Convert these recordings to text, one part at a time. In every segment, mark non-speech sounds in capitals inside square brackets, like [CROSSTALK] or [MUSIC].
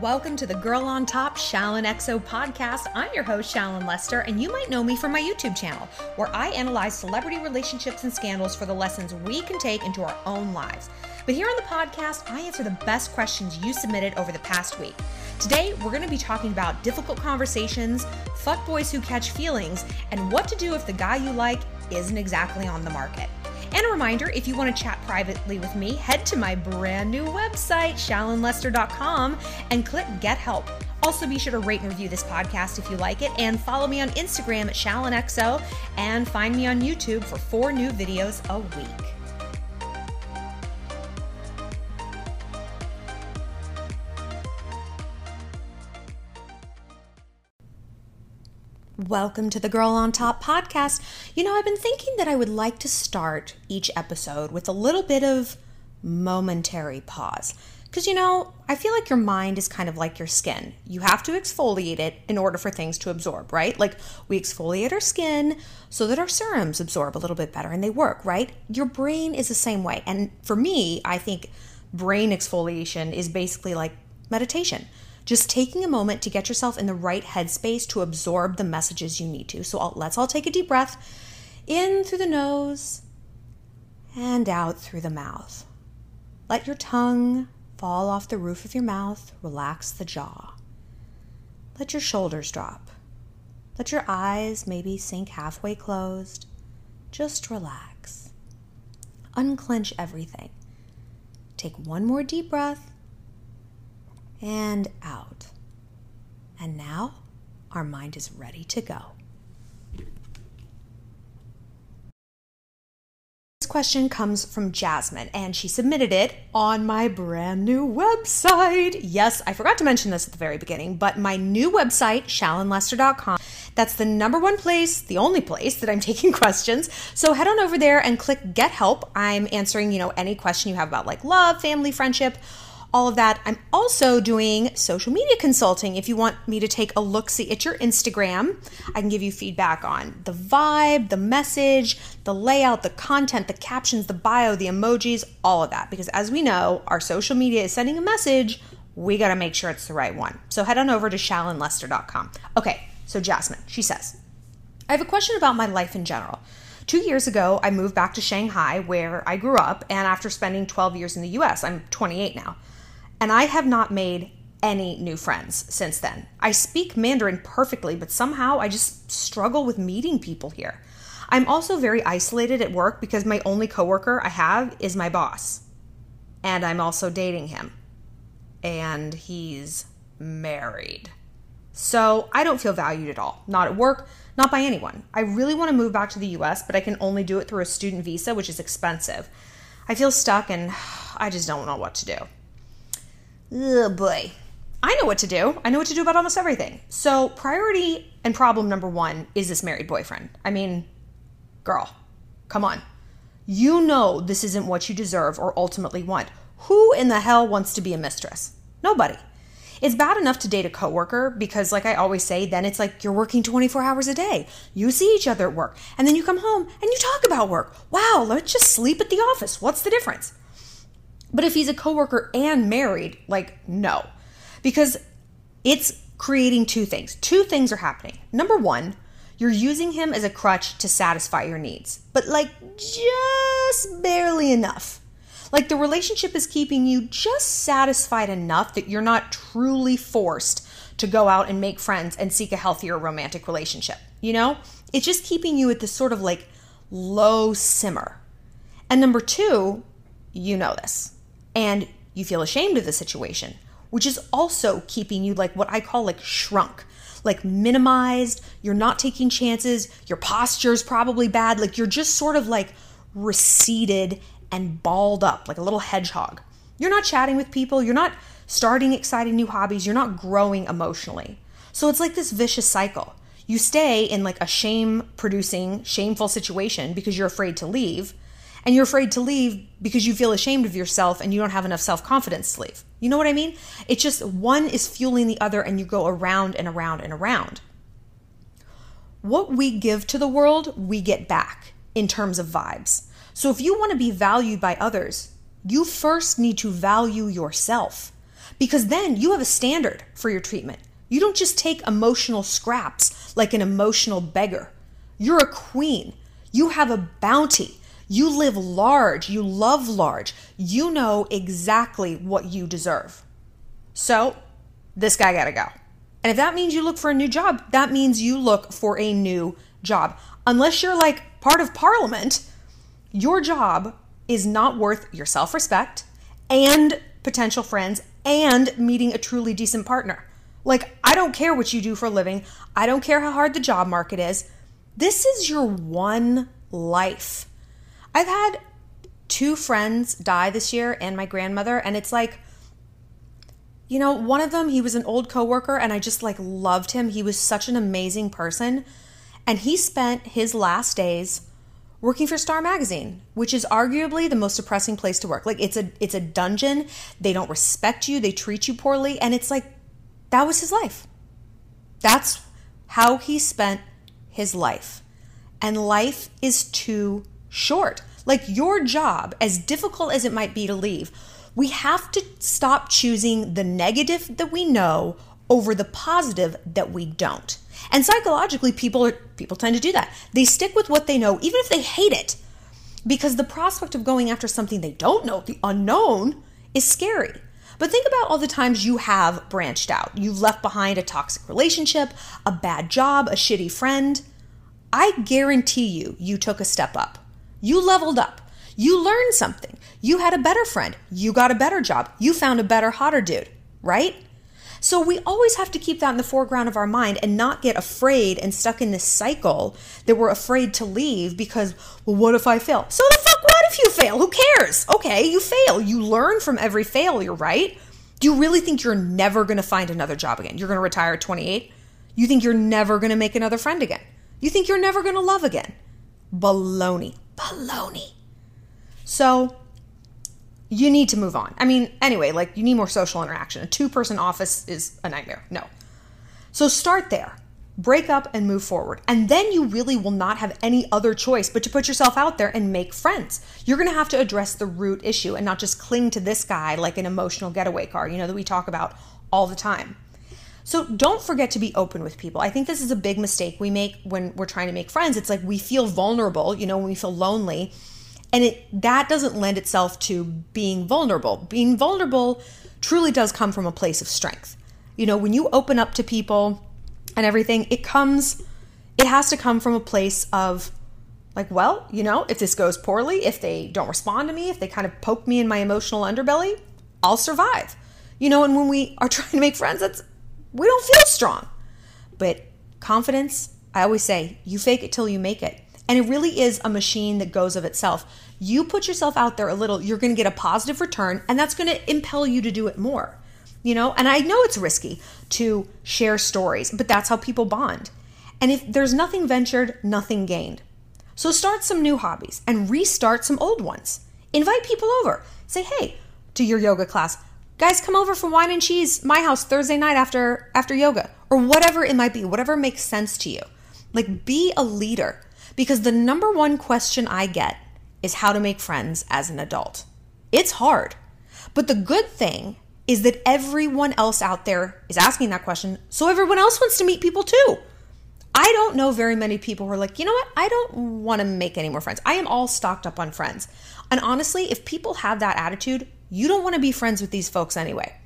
Welcome to the Girl on Top Shallon XO podcast. I'm your host, Shallon Lester, and you might know me from my YouTube channel, where I analyze celebrity relationships and scandals for the lessons we can take into our own lives. But here on the podcast, I answer the best questions you submitted over the past week. Today, we're going to be talking about difficult conversations, fuck boys who catch feelings, and what to do if the guy you like isn't exactly on the market. And a reminder if you want to chat privately with me, head to my brand new website, shallonlester.com, and click Get Help. Also, be sure to rate and review this podcast if you like it, and follow me on Instagram at ShallonXO, and find me on YouTube for four new videos a week. Welcome to the Girl on Top podcast. You know, I've been thinking that I would like to start each episode with a little bit of momentary pause. Because, you know, I feel like your mind is kind of like your skin. You have to exfoliate it in order for things to absorb, right? Like we exfoliate our skin so that our serums absorb a little bit better and they work, right? Your brain is the same way. And for me, I think brain exfoliation is basically like meditation just taking a moment to get yourself in the right headspace to absorb the messages you need to. So I'll, let's all take a deep breath in through the nose and out through the mouth. Let your tongue fall off the roof of your mouth, relax the jaw. Let your shoulders drop. Let your eyes maybe sink halfway closed. Just relax. Unclench everything. Take one more deep breath and out. And now our mind is ready to go. This question comes from Jasmine, and she submitted it on my brand new website. Yes, I forgot to mention this at the very beginning, but my new website, shallonlester.com, that's the number one place, the only place that I'm [LAUGHS] taking questions. So head on over there and click Get Help. I'm answering, you know, any question you have about like love, family, friendship all of that. I'm also doing social media consulting. If you want me to take a look see at your Instagram, I can give you feedback on the vibe, the message, the layout, the content, the captions, the bio, the emojis, all of that. Because as we know, our social media is sending a message. We got to make sure it's the right one. So head on over to shallonlester.com. Okay, so Jasmine, she says, I have a question about my life in general. Two years ago, I moved back to Shanghai, where I grew up, and after spending 12 years in the US, I'm 28 now and I have not made any new friends since then. I speak Mandarin perfectly, but somehow I just struggle with meeting people here. I'm also very isolated at work because my only coworker I have is my boss. And I'm also dating him. And he's married. So I don't feel valued at all. Not at work, not by anyone. I really want to move back to the US, but I can only do it through a student visa, which is expensive. I feel stuck and [SIGHS] I just don't know what to do. Oh boy. I know what to do. I know what to do about almost everything. So, priority and problem number one is this married boyfriend. I mean, girl, come on. You know this isn't what you deserve or ultimately want. Who in the hell wants to be a mistress? Nobody. It's bad enough to date a coworker because, like I always say, then it's like you're working 24 hours a day. You see each other at work, and then you come home and you talk about work. Wow, let's just sleep at the office. What's the difference? But if he's a coworker and married, like, no. Because it's creating two things. Two things are happening. Number one, you're using him as a crutch to satisfy your needs, but like just barely enough. Like the relationship is keeping you just satisfied enough that you're not truly forced to go out and make friends and seek a healthier romantic relationship. You know? It's just keeping you at this sort of like low simmer. And number two, you know this and you feel ashamed of the situation, which is also keeping you like what I call like shrunk, like minimized. You're not taking chances. Your posture is probably bad. Like you're just sort of like receded and balled up like a little hedgehog. You're not chatting with people. You're not starting exciting new hobbies. You're not growing emotionally. So it's like this vicious cycle. You stay in like a shame producing, shameful situation because you're afraid to leave and you're afraid to leave because you feel ashamed of yourself and you don't have enough self confidence to leave. You know what I mean? It's just one is fueling the other and you go around and around and around. What we give to the world, we get back in terms of vibes. So if you want to be valued by others, you first need to value yourself because then you have a standard for your treatment. You don't just take emotional scraps like an emotional beggar. You're a queen. You have a bounty. You live large. You love large. You know exactly what you deserve. So, this guy got to go. And if that means you look for a new job, that means you look for a new job. Unless you're like part of parliament, your job is not worth your self respect and potential friends and meeting a truly decent partner. Like, I don't care what you do for a living, I don't care how hard the job market is. This is your one life. I've had two friends die this year and my grandmother, and it's like, you know, one of them, he was an old coworker and I just like loved him. He was such an amazing person. And he spent his last days working for Star Magazine, which is arguably the most depressing place to work. Like it's a it's a dungeon. They don't respect you, they treat you poorly, and it's like that was his life. That's how he spent his life. And life is too short. Like your job, as difficult as it might be to leave, we have to stop choosing the negative that we know over the positive that we don't. And psychologically people are people tend to do that. They stick with what they know even if they hate it. Because the prospect of going after something they don't know, the unknown, is scary. But think about all the times you have branched out. You've left behind a toxic relationship, a bad job, a shitty friend. I guarantee you, you took a step up. You leveled up. You learned something. You had a better friend. You got a better job. You found a better, hotter dude, right? So we always have to keep that in the foreground of our mind and not get afraid and stuck in this cycle that we're afraid to leave because, well, what if I fail? So the fuck what if you fail? Who cares? Okay, you fail. You learn from every failure, right? Do you really think you're never going to find another job again? You're going to retire at 28? You think you're never going to make another friend again? You think you're never going to love again? Baloney. Baloney. So you need to move on. I mean, anyway, like you need more social interaction. A two person office is a nightmare. No. So start there. Break up and move forward. And then you really will not have any other choice but to put yourself out there and make friends. You're going to have to address the root issue and not just cling to this guy like an emotional getaway car, you know, that we talk about all the time. So don't forget to be open with people. I think this is a big mistake we make when we're trying to make friends. It's like we feel vulnerable, you know, when we feel lonely and it that doesn't lend itself to being vulnerable being vulnerable truly does come from a place of strength you know when you open up to people and everything it comes it has to come from a place of like well you know if this goes poorly if they don't respond to me if they kind of poke me in my emotional underbelly i'll survive you know and when we are [LAUGHS] trying to make friends that's we don't feel strong but confidence i always say you fake it till you make it and it really is a machine that goes of itself. You put yourself out there a little, you're going to get a positive return, and that's going to impel you to do it more. You know, and I know it's risky to share stories, but that's how people bond. And if there's nothing ventured, nothing gained. So start some new hobbies and restart some old ones. Invite people over. Say, hey, to your yoga class, guys, come over for wine and cheese, my house Thursday night after after yoga, or whatever it might be, whatever makes sense to you. Like be a leader because the number one question I get is how to make friends as an adult. It's hard. But the good thing is that everyone else out there is asking that question, so everyone else wants to meet people too. I don't know very many people who are like, you know what? I don't want to make any more friends. I am all stocked up on friends. And honestly, if people have that attitude, you don't want to be friends with these folks anyway.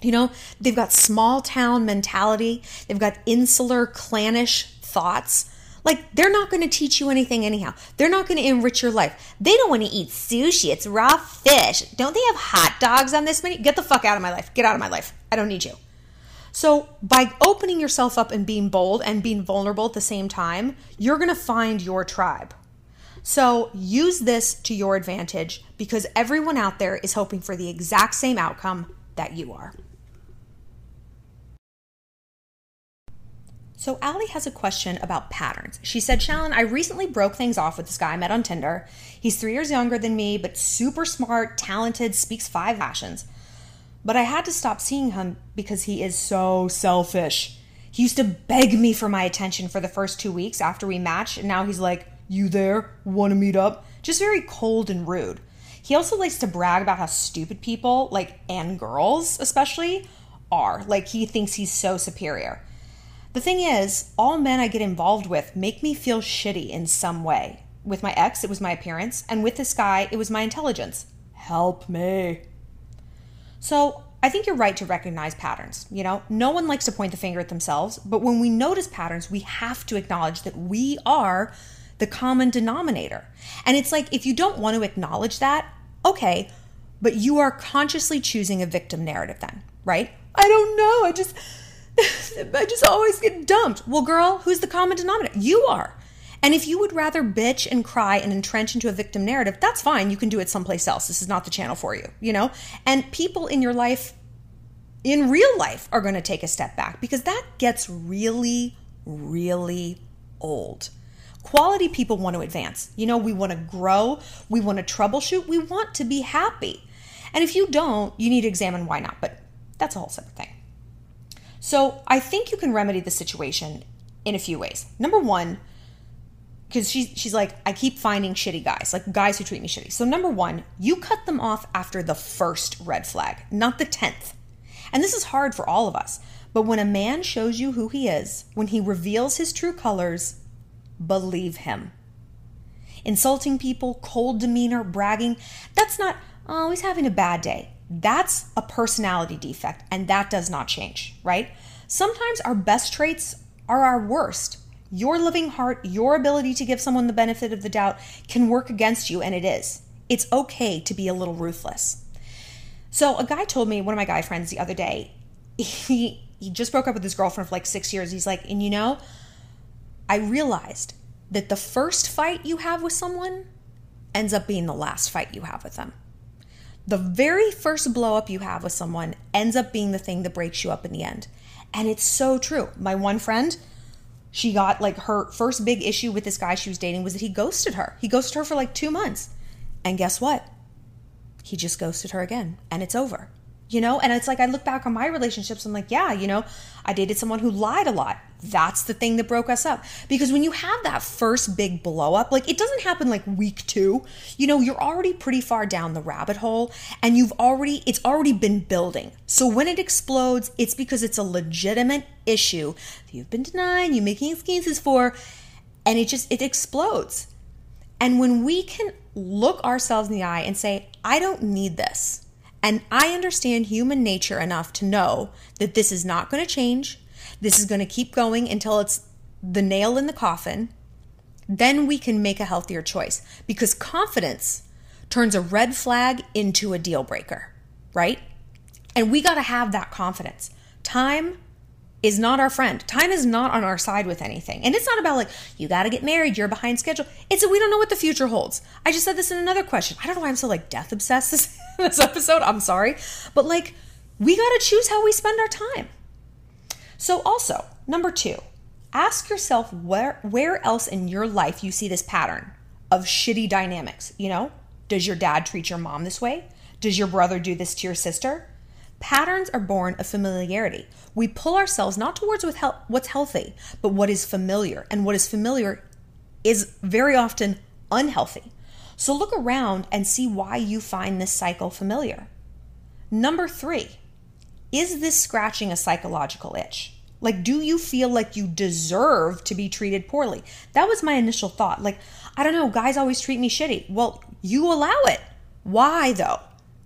You know, they've got small town mentality, they've got insular, clannish thoughts. Like, they're not going to teach you anything anyhow. They're not going to enrich your life. They don't want to eat sushi. It's raw fish. Don't they have hot dogs on this menu? Get the fuck out of my life. Get out of my life. I don't need you. So, by opening yourself up and being bold and being vulnerable at the same time, you're going to find your tribe. So, use this to your advantage because everyone out there is hoping for the exact same outcome that you are. So Allie has a question about patterns. She said, Shallon, I recently broke things off with this guy I met on Tinder. He's three years younger than me, but super smart, talented, speaks five passions. But I had to stop seeing him because he is so selfish. He used to beg me for my attention for the first two weeks after we matched, and now he's like, You there? Want to meet up? Just very cold and rude. He also likes to brag about how stupid people, like, and girls especially, are. Like, he thinks he's so superior. The thing is, all men I get involved with make me feel shitty in some way. With my ex, it was my appearance, and with this guy, it was my intelligence. Help me. So, I think you're right to recognize patterns. You know, no one likes to point the finger at themselves, but when we notice patterns, we have to acknowledge that we are the common denominator. And it's like if you don't want to acknowledge that, okay, but you are consciously choosing a victim narrative then, right? I don't know. I just [LAUGHS] I just always get dumped. Well, girl, who's the common denominator? You are. And if you would rather bitch and cry and entrench into a victim narrative, that's fine. You can do it someplace else. This is not the channel for you, you know? And people in your life, in real life, are going to take a step back because that gets really, really old. Quality people want to advance. You know, we want to grow, we want to troubleshoot, we want to be happy. And if you don't, you need to examine why not. But that's a whole separate thing. So I think you can remedy the situation in a few ways. Number one, because she, she's like, I keep finding shitty guys, like guys who treat me shitty. So, number one, you cut them off after the first red flag, not the 10th. And this is hard for all of us. But when a man shows you who he is, when he reveals his true colors, believe him. Insulting people, cold demeanor, bragging, that's not, oh, he's having a bad day. That's a personality defect, and that does not change, right? Sometimes our best traits are our worst. Your living heart, your ability to give someone the benefit of the doubt can work against you, and it is. It's okay to be a little ruthless. So, a guy told me, one of my guy friends the other day, [LAUGHS] he, he just broke up with his girlfriend for like six years. He's like, and you know, I realized that the first fight you have with someone ends up being the last fight you have with them the very first blow up you have with someone ends up being the thing that breaks you up in the end. And it's so true. My one friend, she got like her first big issue with this guy she was dating was that he ghosted her. He ghosted her for like two months. And guess what? He just ghosted her again and it's over you know and it's like i look back on my relationships i'm like yeah you know i dated someone who lied a lot that's the thing that broke us up. Because when you have that first big blow up like it doesn't happen like week 2 you know you're already pretty far down the rabbit hole and you've already it's already been building. So when it explodes it's because it's a legitimate issue that you've been denying you're making excuses for and it just it explodes. And when we can look ourselves in the eye and say i don't need this and I understand human nature enough to know that this is not going to change. This is going to keep going until it's the nail in the coffin. Then we can make a healthier choice because confidence turns a red flag into a deal breaker, right? And we got to have that confidence. Time is not our friend. Time is not on our side with anything. And it's not about like, you got to get married, you're behind schedule. It's that we don't know what the future holds. I just said this in another question. I don't know why I'm so like death obsessed this, [LAUGHS] this episode. I'm sorry. But like, we got to choose how we spend our time. So, also, number two, ask yourself where, where else in your life you see this pattern of shitty dynamics. You know, does your dad treat your mom this way? Does your brother do this to your sister? Patterns are born of familiarity. We pull ourselves not towards what's healthy, but what is familiar. And what is familiar is very often unhealthy. So look around and see why you find this cycle familiar. Number three, is this scratching a psychological itch? Like, do you feel like you deserve to be treated poorly? That was my initial thought. Like, I don't know, guys always treat me shitty. Well, you allow it. Why though?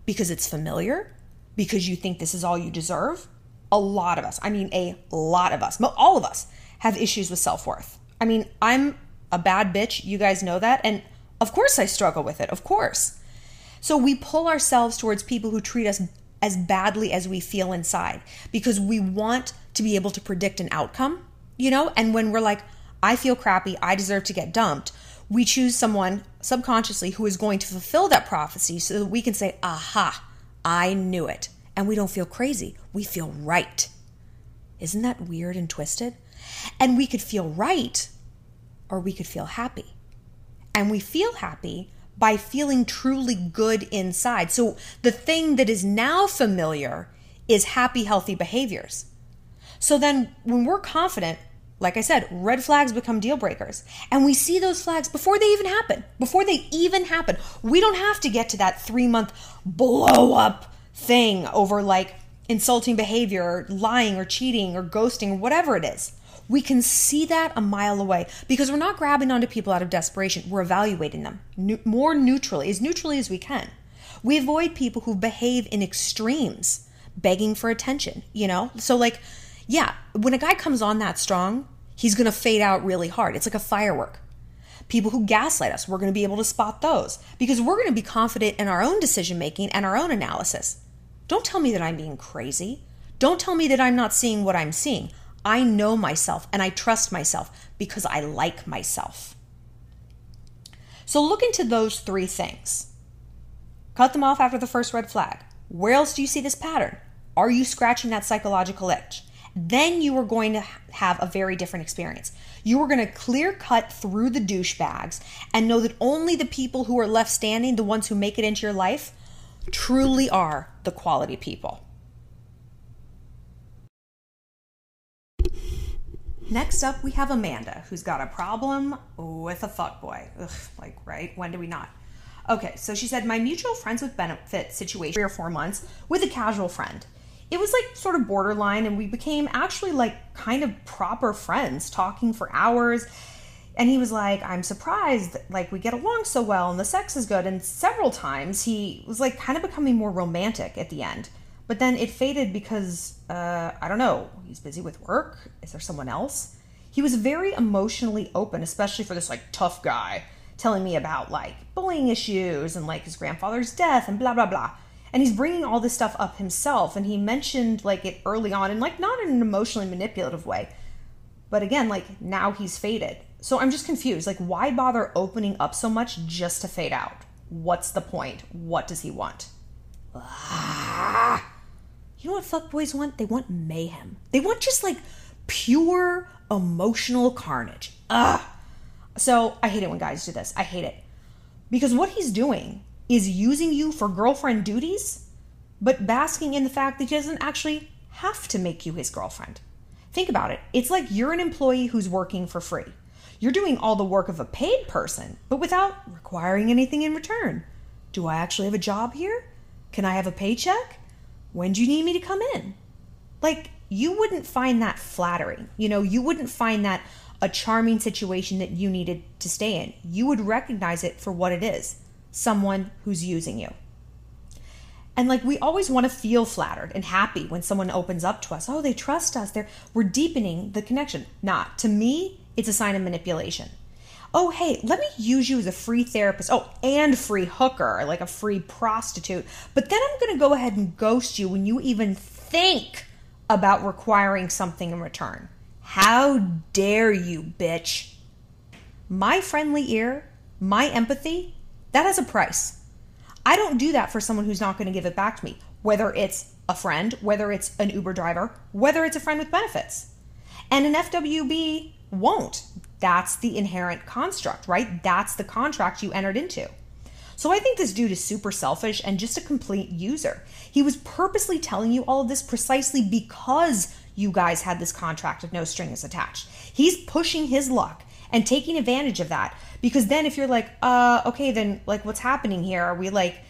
Because it's familiar? because you think this is all you deserve. A lot of us, I mean, a lot of us, all of us have issues with self worth. I mean, I'm a bad bitch. You guys know that. And of course, I struggle with it. Of course. So we pull ourselves towards people who treat us as badly as we feel inside because we want to be able to predict an outcome, you know? And when we're like, I feel crappy, I deserve to get dumped, we choose someone subconsciously who is going to fulfill that prophecy so that we can say, aha, I knew it. And we don't feel crazy, we feel right. Isn't that weird and twisted? And we could feel right or we could feel happy. And we feel happy by feeling truly good inside. So the thing that is now familiar is happy, healthy behaviors. So then when we're confident, like I said, red flags become deal breakers. And we see those flags before they even happen. Before they even happen. We don't have to get to that three month blow up thing over like insulting behavior, or lying, or cheating, or ghosting, or whatever it is. We can see that a mile away because we're not grabbing onto people out of desperation. We're evaluating them more neutrally, as neutrally as we can. We avoid people who behave in extremes, begging for attention, you know? So, like, yeah, when a guy comes on that strong, he's gonna fade out really hard. It's like a firework. People who gaslight us, we're gonna be able to spot those because we're gonna be confident in our own decision making and our own analysis. Don't tell me that I'm being crazy. Don't tell me that I'm not seeing what I'm seeing. I know myself and I trust myself because I like myself. So look into those three things. Cut them off after the first red flag. Where else do you see this pattern? Are you scratching that psychological itch? Then you are going to have a very different experience. You are going to clear cut through the douchebags and know that only the people who are left standing, the ones who make it into your life, truly are the quality people. Next up, we have Amanda, who's got a problem with a fuckboy. Ugh, like, right? When do we not? Okay, so she said, My mutual friends with benefit situation, three or four months, with a casual friend. It was like sort of borderline, and we became actually like kind of proper friends, talking for hours. And he was like, I'm surprised, like we get along so well and the sex is good. And several times he was like kind of becoming more romantic at the end. But then it faded because, uh, I don't know, he's busy with work. Is there someone else? He was very emotionally open, especially for this like tough guy, telling me about like bullying issues and like his grandfather's death and blah, blah, blah. And he's bringing all this stuff up himself. And he mentioned like it early on and like not in an emotionally manipulative way. But again, like now he's faded. So I'm just confused. Like, why bother opening up so much just to fade out? What's the point? What does he want? Ah. You know what fuckboys want? They want mayhem. They want just like pure emotional carnage. Ugh. So I hate it when guys do this. I hate it. Because what he's doing is using you for girlfriend duties, but basking in the fact that he doesn't actually have to make you his girlfriend. Think about it. It's like you're an employee who's working for free. You're doing all the work of a paid person, but without requiring anything in return. Do I actually have a job here? Can I have a paycheck? When do you need me to come in? Like, you wouldn't find that flattering. You know, you wouldn't find that a charming situation that you needed to stay in. You would recognize it for what it is someone who's using you. And like we always want to feel flattered and happy when someone opens up to us. Oh, they trust us. They're we're deepening the connection. Not. To me, it's a sign of manipulation. Oh, hey, let me use you as a free therapist. Oh, and free hooker, like a free prostitute. But then I'm going to go ahead and ghost you when you even think about requiring something in return. How dare you, bitch? My friendly ear, my empathy, that has a price. I don't do that for someone who's not going to give it back to me, whether it's a friend, whether it's an Uber driver, whether it's a friend with benefits. And an FWB won't. That's the inherent construct, right? That's the contract you entered into. So I think this dude is super selfish and just a complete user. He was purposely telling you all of this precisely because you guys had this contract with no strings attached. He's pushing his luck and taking advantage of that because then if you're like, uh, okay, then like what's happening here? Are we like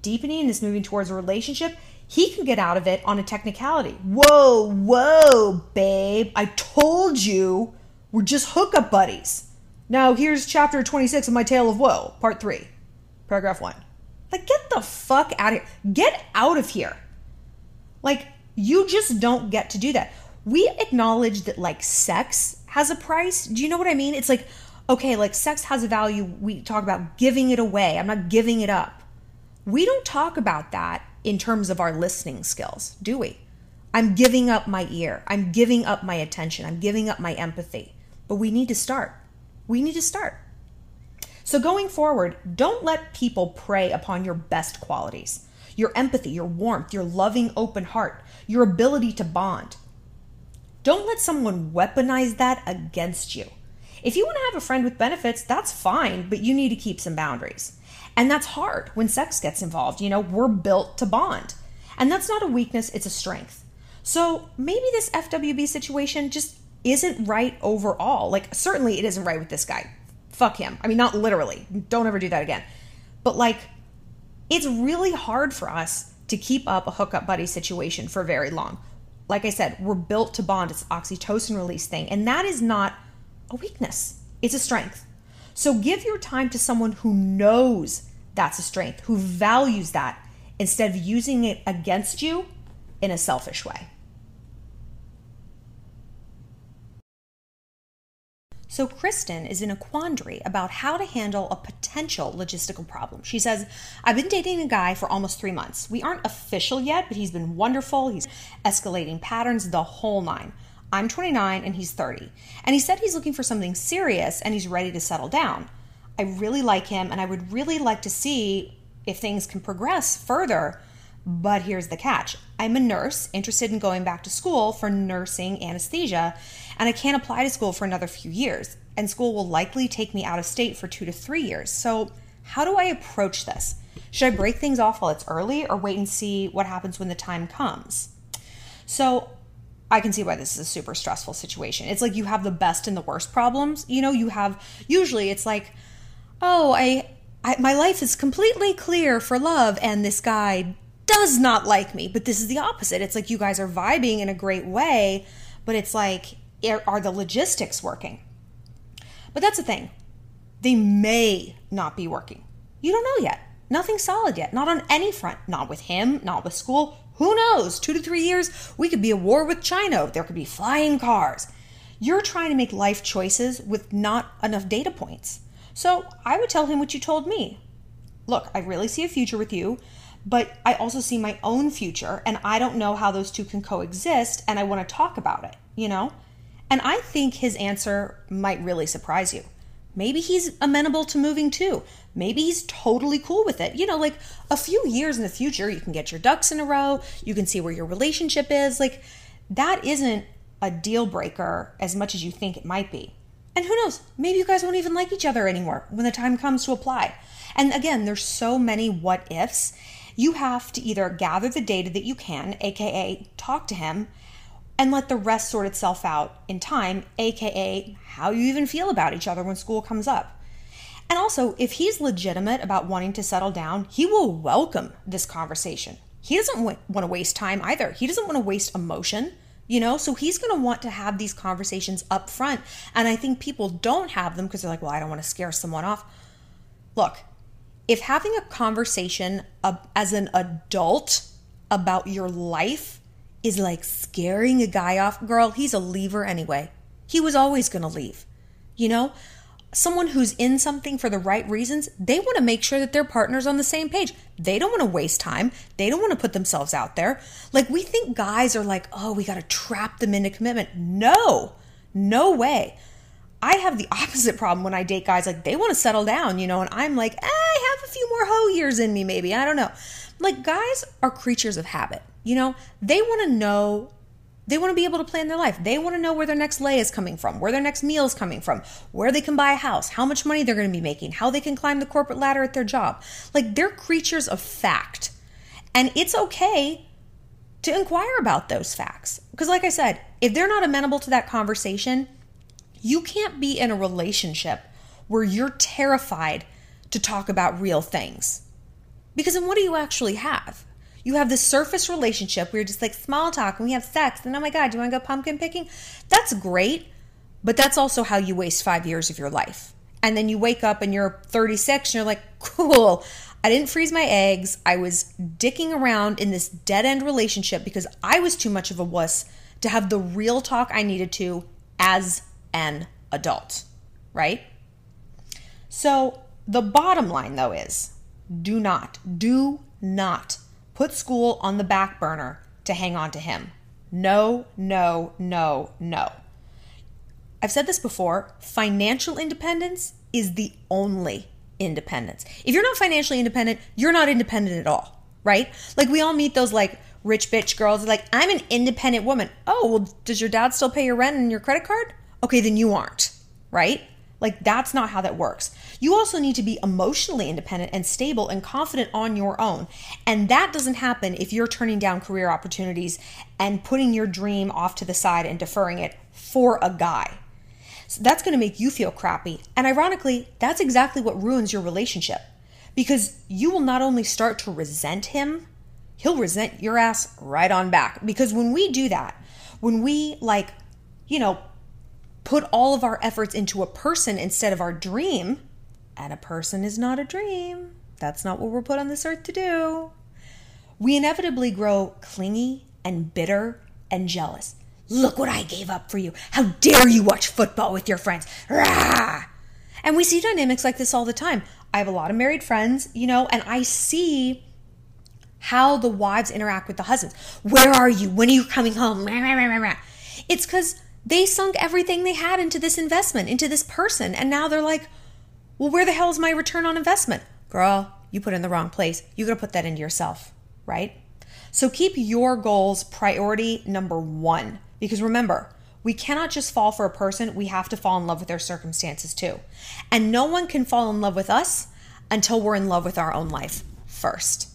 deepening this moving towards a relationship? he can get out of it on a technicality. Whoa, whoa, babe. I told you we're just hookup buddies. Now, here's chapter 26 of My Tale of Woe, part 3, paragraph 1. Like, get the fuck out of here. Get out of here. Like, you just don't get to do that. We acknowledge that, like, sex has a price. Do you know what I mean? It's like, okay, like, sex has a value. We talk about giving it away. I'm not giving it up. We don't talk about that in terms of our listening skills, do we? I'm giving up my ear. I'm giving up my attention. I'm giving up my empathy. But we need to start. We need to start. So, going forward, don't let people prey upon your best qualities your empathy, your warmth, your loving, open heart, your ability to bond. Don't let someone weaponize that against you. If you want to have a friend with benefits, that's fine, but you need to keep some boundaries. And that's hard when sex gets involved. You know, we're built to bond. And that's not a weakness, it's a strength. So maybe this FWB situation, just isn't right overall. Like, certainly it isn't right with this guy. Fuck him. I mean, not literally. Don't ever do that again. But, like, it's really hard for us to keep up a hookup buddy situation for very long. Like I said, we're built to bond. It's oxytocin release thing. And that is not a weakness, it's a strength. So give your time to someone who knows that's a strength, who values that, instead of using it against you in a selfish way. So, Kristen is in a quandary about how to handle a potential logistical problem. She says, I've been dating a guy for almost three months. We aren't official yet, but he's been wonderful. He's escalating patterns, the whole nine. I'm 29 and he's 30. And he said he's looking for something serious and he's ready to settle down. I really like him and I would really like to see if things can progress further. But here's the catch I'm a nurse interested in going back to school for nursing anesthesia, and I can't apply to school for another few years. And school will likely take me out of state for two to three years. So, how do I approach this? Should I break things off while it's early or wait and see what happens when the time comes? So, I can see why this is a super stressful situation. It's like you have the best and the worst problems. You know, you have usually it's like, oh, I, I my life is completely clear for love, and this guy does not like me. But this is the opposite. It's like you guys are vibing in a great way, but it's like, are the logistics working? But that's the thing. They may not be working. You don't know yet. Nothing solid yet. Not on any front. Not with him, not with school. Who knows? Two to three years, we could be at war with China. There could be flying cars. You're trying to make life choices with not enough data points. So I would tell him what you told me. Look, I really see a future with you, but I also see my own future, and I don't know how those two can coexist, and I want to talk about it, you know? And I think his answer might really surprise you. Maybe he's amenable to moving too. Maybe he's totally cool with it. You know, like a few years in the future, you can get your ducks in a row, you can see where your relationship is. Like, that isn't a deal breaker as much as you think it might be. And who knows, maybe you guys won't even like each other anymore when the time comes to apply. And again, there's so many what ifs. You have to either gather the data that you can, aka talk to him, and let the rest sort itself out in time, aka how you even feel about each other when school comes up. And also, if he's legitimate about wanting to settle down, he will welcome this conversation. He doesn't want to waste time either. He doesn't want to waste emotion, you know? So he's going to want to have these conversations up front. And I think people don't have them because they're like, well, I don't want to scare someone off. Look, if having a conversation as an adult about your life is like scaring a guy off, girl, he's a leaver anyway. He was always going to leave. You know, someone who's in something for the right reasons, they want to make sure that their partner's on the same page. They don't want to waste time. They don't want to put themselves out there. Like we think guys are like, "Oh, we got to trap them into commitment." No. No way. I have the [LAUGHS] opposite problem when I date guys like they want to settle down, you know, and I'm like, eh, I have a few more hoe years in me maybe. I don't know. Like guys are creatures of habit. You know, they want to know they want to be able to plan their life. They want to know where their next lay is coming from, where their next meal is coming from, where they can buy a house, how much money they're going to be making, how they can climb the corporate ladder at their job. Like they're creatures of fact. And it's okay to inquire about those facts. Because, like I said, if they're not amenable to that conversation, you can't be in a relationship where you're terrified to talk about real things. Because then what do you actually have? You have this surface relationship where you're just like small talk and we have sex and oh my God, do you want to go pumpkin picking? That's great, but that's also how you waste five years of your life. And then you wake up and you're 36 and you're like, [LAUGHS] cool, I didn't freeze my eggs. I was dicking around in this dead end relationship because I was too much of a wuss to have the real talk I needed to as an adult, right? So the bottom line though is do not, do not put school on the back burner to hang on to him. No, no, no, no. I've said this before financial independence is the only independence. If you're not financially independent, you're not independent at all, right? Like we all meet those like rich bitch girls like, I'm an independent woman. Oh, well, does your dad still pay your rent and your credit card? Okay, then you aren't, right? Like, that's not how that works. You also need to be emotionally independent and stable and confident on your own. And that doesn't happen if you're turning down career opportunities and putting your dream off to the side and deferring it for a guy. So that's going to make you feel crappy. And ironically, that's exactly what ruins your relationship because you will not only start to resent him, he'll resent your ass right on back. Because when we do that, when we like, you know, put all of our efforts into a person instead of our dream, and a person is not a dream, that's not what we're put on this earth to do, we inevitably grow clingy and bitter and jealous. Look what I gave up for you. How dare you watch football with your friends? Rah! And we see dynamics like this all the time. I have a lot of married friends, you know, and I see how the wives interact with the husbands. Where are you? When are you coming home? It's because they sunk everything they had into this investment, into this person. And now they're like, well, where the hell is my return on investment? Girl, you put in the wrong place. You got to put that into yourself, right? So keep your goals priority number one. Because remember, we cannot just fall for a person, we have to fall in love with their circumstances too. And no one can fall in love with us until we're in love with our own life first.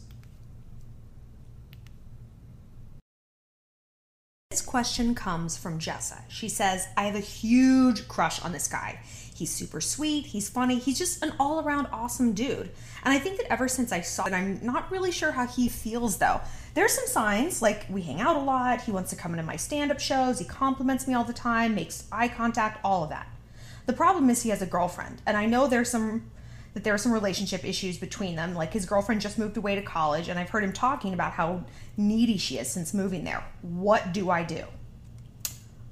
This question comes from Jessa. She says, I have a huge crush on this guy. He's super sweet, he's funny, he's just an all around awesome dude. And I think that ever since I saw it, I'm not really sure how he feels though. There's some signs, like we hang out a lot, he wants to come into my stand up shows, he compliments me all the time, makes eye contact, all of that. The problem is he has a girlfriend, and I know there's some that there are some relationship issues between them. Like his girlfriend just moved away to college, and I've heard him talking about how needy she is since moving there. What do I do?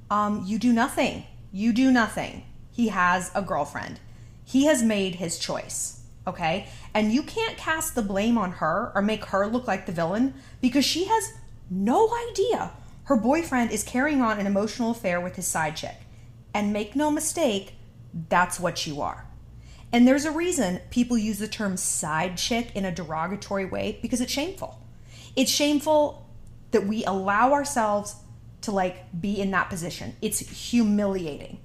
Um, you do nothing. You do nothing. He has a girlfriend. He has made his choice, okay? And you can't cast the blame on her or make her look like the villain because she has no idea her boyfriend is carrying on an emotional affair with his side chick. And make no mistake, that's what you are. And there's a reason people use the term side chick in a derogatory way because it's shameful. It's shameful that we allow ourselves to like be in that position. It's humiliating.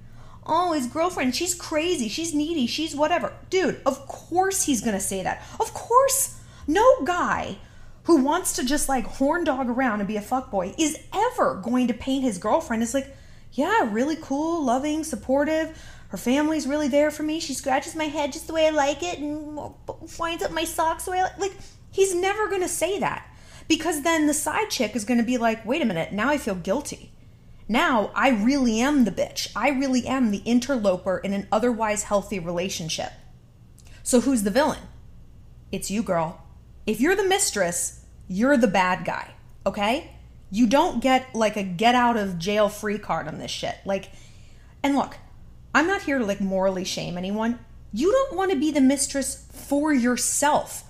Oh, his girlfriend, she's crazy, she's needy, she's whatever. Dude, of course he's gonna say that. Of course. No guy who wants to just like horn dog around and be a fuckboy is ever going to paint his girlfriend as like, yeah, really cool, loving, supportive her family's really there for me. She scratches my head just the way I like it and winds up my socks the way I like. Like, he's never going to say that because then the side chick is going to be like, wait a minute, now I feel guilty. Now I really am the bitch. I really am the interloper in an otherwise healthy relationship. So who's the villain? It's you, girl. If you're the mistress, you're the bad guy, okay? You don't get like a get out of jail free card on this shit. Like, and look, I'm not here to like morally shame anyone. You don't want to be the mistress for yourself.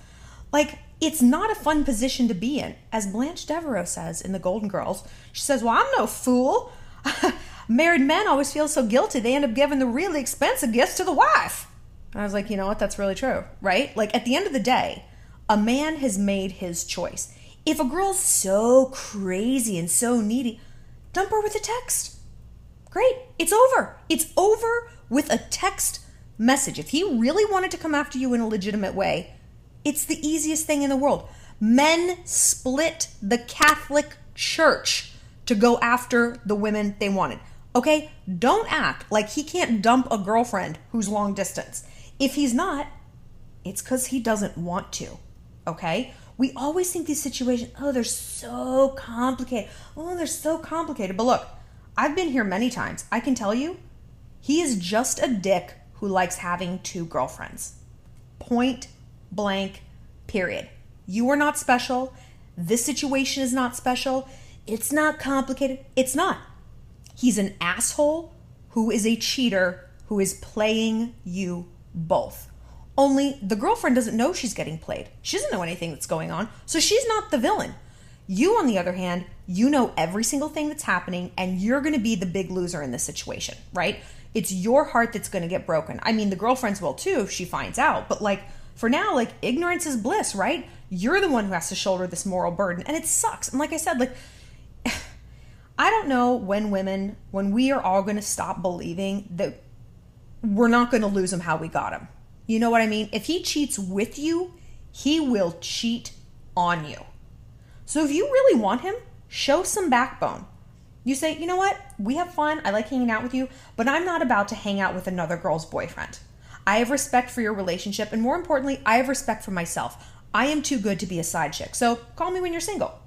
Like, it's not a fun position to be in. As Blanche Devereaux says in The Golden Girls, she says, Well, I'm no fool. [LAUGHS] Married men always feel so guilty, they end up giving the really expensive gifts to the wife. And I was like, You know what? That's really true, right? Like, at the end of the day, a man has made his choice. If a girl's so crazy and so needy, dump her with a text. Great. It's over. It's over with a text message. If he really wanted to come after you in a legitimate way, it's the easiest thing in the world. Men split the Catholic Church to go after the women they wanted. Okay? Don't act like he can't dump a girlfriend who's long distance. If he's not, it's because he doesn't want to. Okay? We always think these situations, oh, they're so complicated. Oh, they're so complicated. But look, I've been here many times. I can tell you, he is just a dick who likes having two girlfriends. Point blank, period. You are not special. This situation is not special. It's not complicated. It's not. He's an asshole who is a cheater who is playing you both. Only the girlfriend doesn't know she's getting played. She doesn't know anything that's going on, so she's not the villain. You, on the other hand, you know every single thing that's happening and you're going to be the big loser in this situation, right? It's your heart that's going to get broken. I mean, the girlfriends will too if she finds out, but like for now, like ignorance is bliss, right? You're the one who has to shoulder this moral burden and it sucks. And like I said, like [SIGHS] I don't know when women, when we are all going to stop believing that we're not going to lose him how we got him. You know what I mean? If he cheats with you, he will cheat on you. So if you really want him, show some backbone. You say, you know what? We have fun. I like hanging out with you, but I'm not about to hang out with another girl's boyfriend. I have respect for your relationship, and more importantly, I have respect for myself. I am too good to be a side chick, so call me when you're single.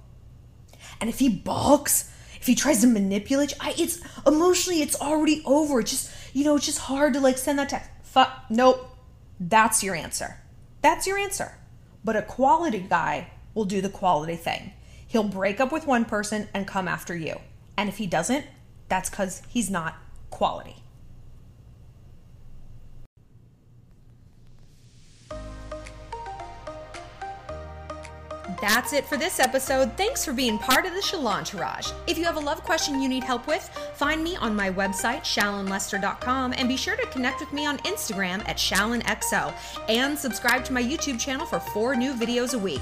And if he balks, if he tries to manipulate you, I, it's emotionally, it's already over. It's just, you know, it's just hard to like send that text. Fuck, nope. That's your answer. That's your answer. But a quality guy will do the quality thing. He'll break up with one person and come after you. And if he doesn't, that's because he's not quality. That's it for this episode. Thanks for being part of the Shalantourage. If you have a love question you need help with, find me on my website, shallonlester.com, and be sure to connect with me on Instagram at shallonxo, and subscribe to my YouTube channel for four new videos a week.